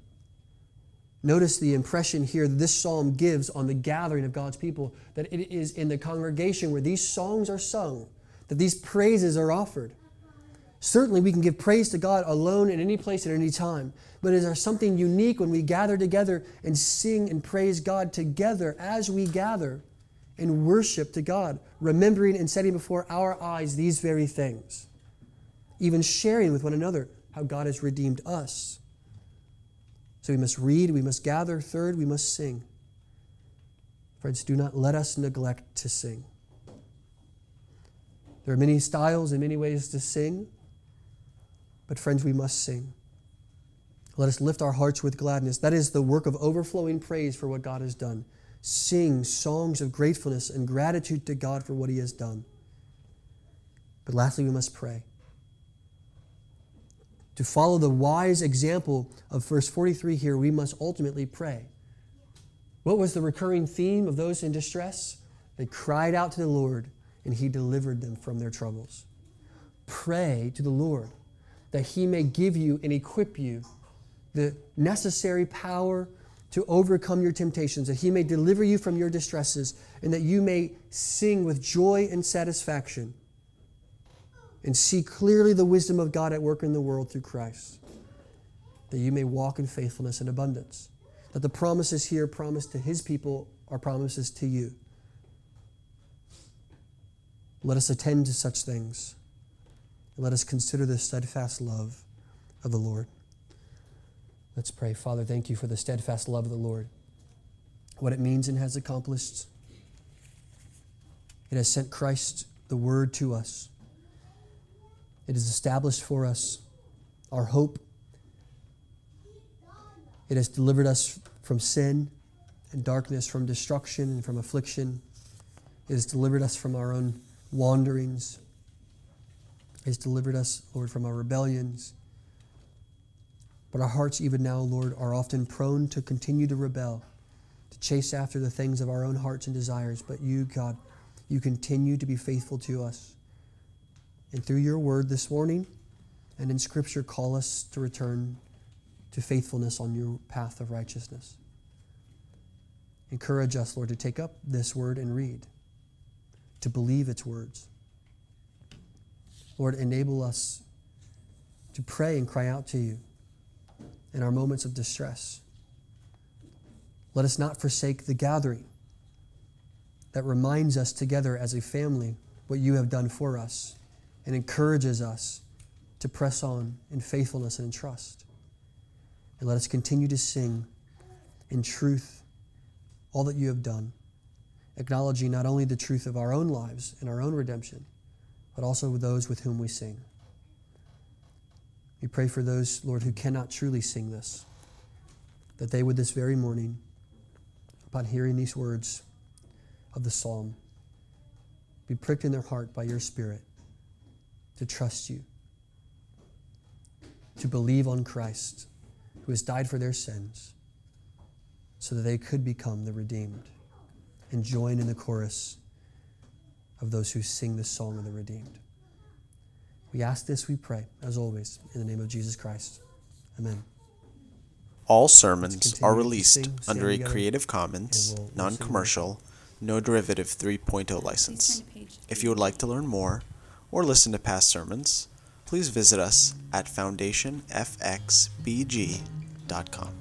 Speaker 2: Notice the impression here that this psalm gives on the gathering of God's people that it is in the congregation where these songs are sung, that these praises are offered. Certainly, we can give praise to God alone in any place at any time. But is there something unique when we gather together and sing and praise God together as we gather in worship to God, remembering and setting before our eyes these very things, even sharing with one another how God has redeemed us? So we must read, we must gather. Third, we must sing. Friends, do not let us neglect to sing. There are many styles and many ways to sing. But, friends, we must sing. Let us lift our hearts with gladness. That is the work of overflowing praise for what God has done. Sing songs of gratefulness and gratitude to God for what He has done. But lastly, we must pray. To follow the wise example of verse 43 here, we must ultimately pray. What was the recurring theme of those in distress? They cried out to the Lord, and He delivered them from their troubles. Pray to the Lord that He may give you and equip you the necessary power to overcome your temptations, that He may deliver you from your distresses, and that you may sing with joy and satisfaction and see clearly the wisdom of God at work in the world through Christ, that you may walk in faithfulness and abundance. That the promises here promised to His people are promises to you. Let us attend to such things. Let us consider the steadfast love of the Lord. Let's pray. Father, thank you for the steadfast love of the Lord, what it means and has accomplished. It has sent Christ, the Word, to us. It has established for us our hope. It has delivered us from sin and darkness, from destruction and from affliction. It has delivered us from our own wanderings has delivered us, Lord, from our rebellions. But our hearts, even now, Lord, are often prone to continue to rebel, to chase after the things of our own hearts and desires. But you, God, you continue to be faithful to us. And through your word this morning and in Scripture, call us to return to faithfulness on your path of righteousness. Encourage us, Lord, to take up this word and read, to believe its words Lord, enable us to pray and cry out to you in our moments of distress. Let us not forsake the gathering that reminds us together as a family what you have done for us and encourages us to press on in faithfulness and in trust. And let us continue to sing in truth all that you have done, acknowledging not only the truth of our own lives and our own redemption but also those with whom we sing. We pray for those, Lord, who cannot truly sing this, that they would this very morning, upon hearing these words of the psalm, be pricked in their heart by your Spirit to trust you, to believe on Christ, who has died for their sins, so that they could become the redeemed and join in the chorus of those who sing the song of the redeemed. We ask this, we pray, as always, in the name of Jesus Christ. Amen.
Speaker 1: All sermons are released
Speaker 2: sing,
Speaker 1: under a
Speaker 2: together,
Speaker 1: Creative Commons,
Speaker 2: we'll- we'll
Speaker 1: non commercial, no derivative 3.0 license. If you would like to learn more or listen to past sermons, please visit us at foundationfxbg.com.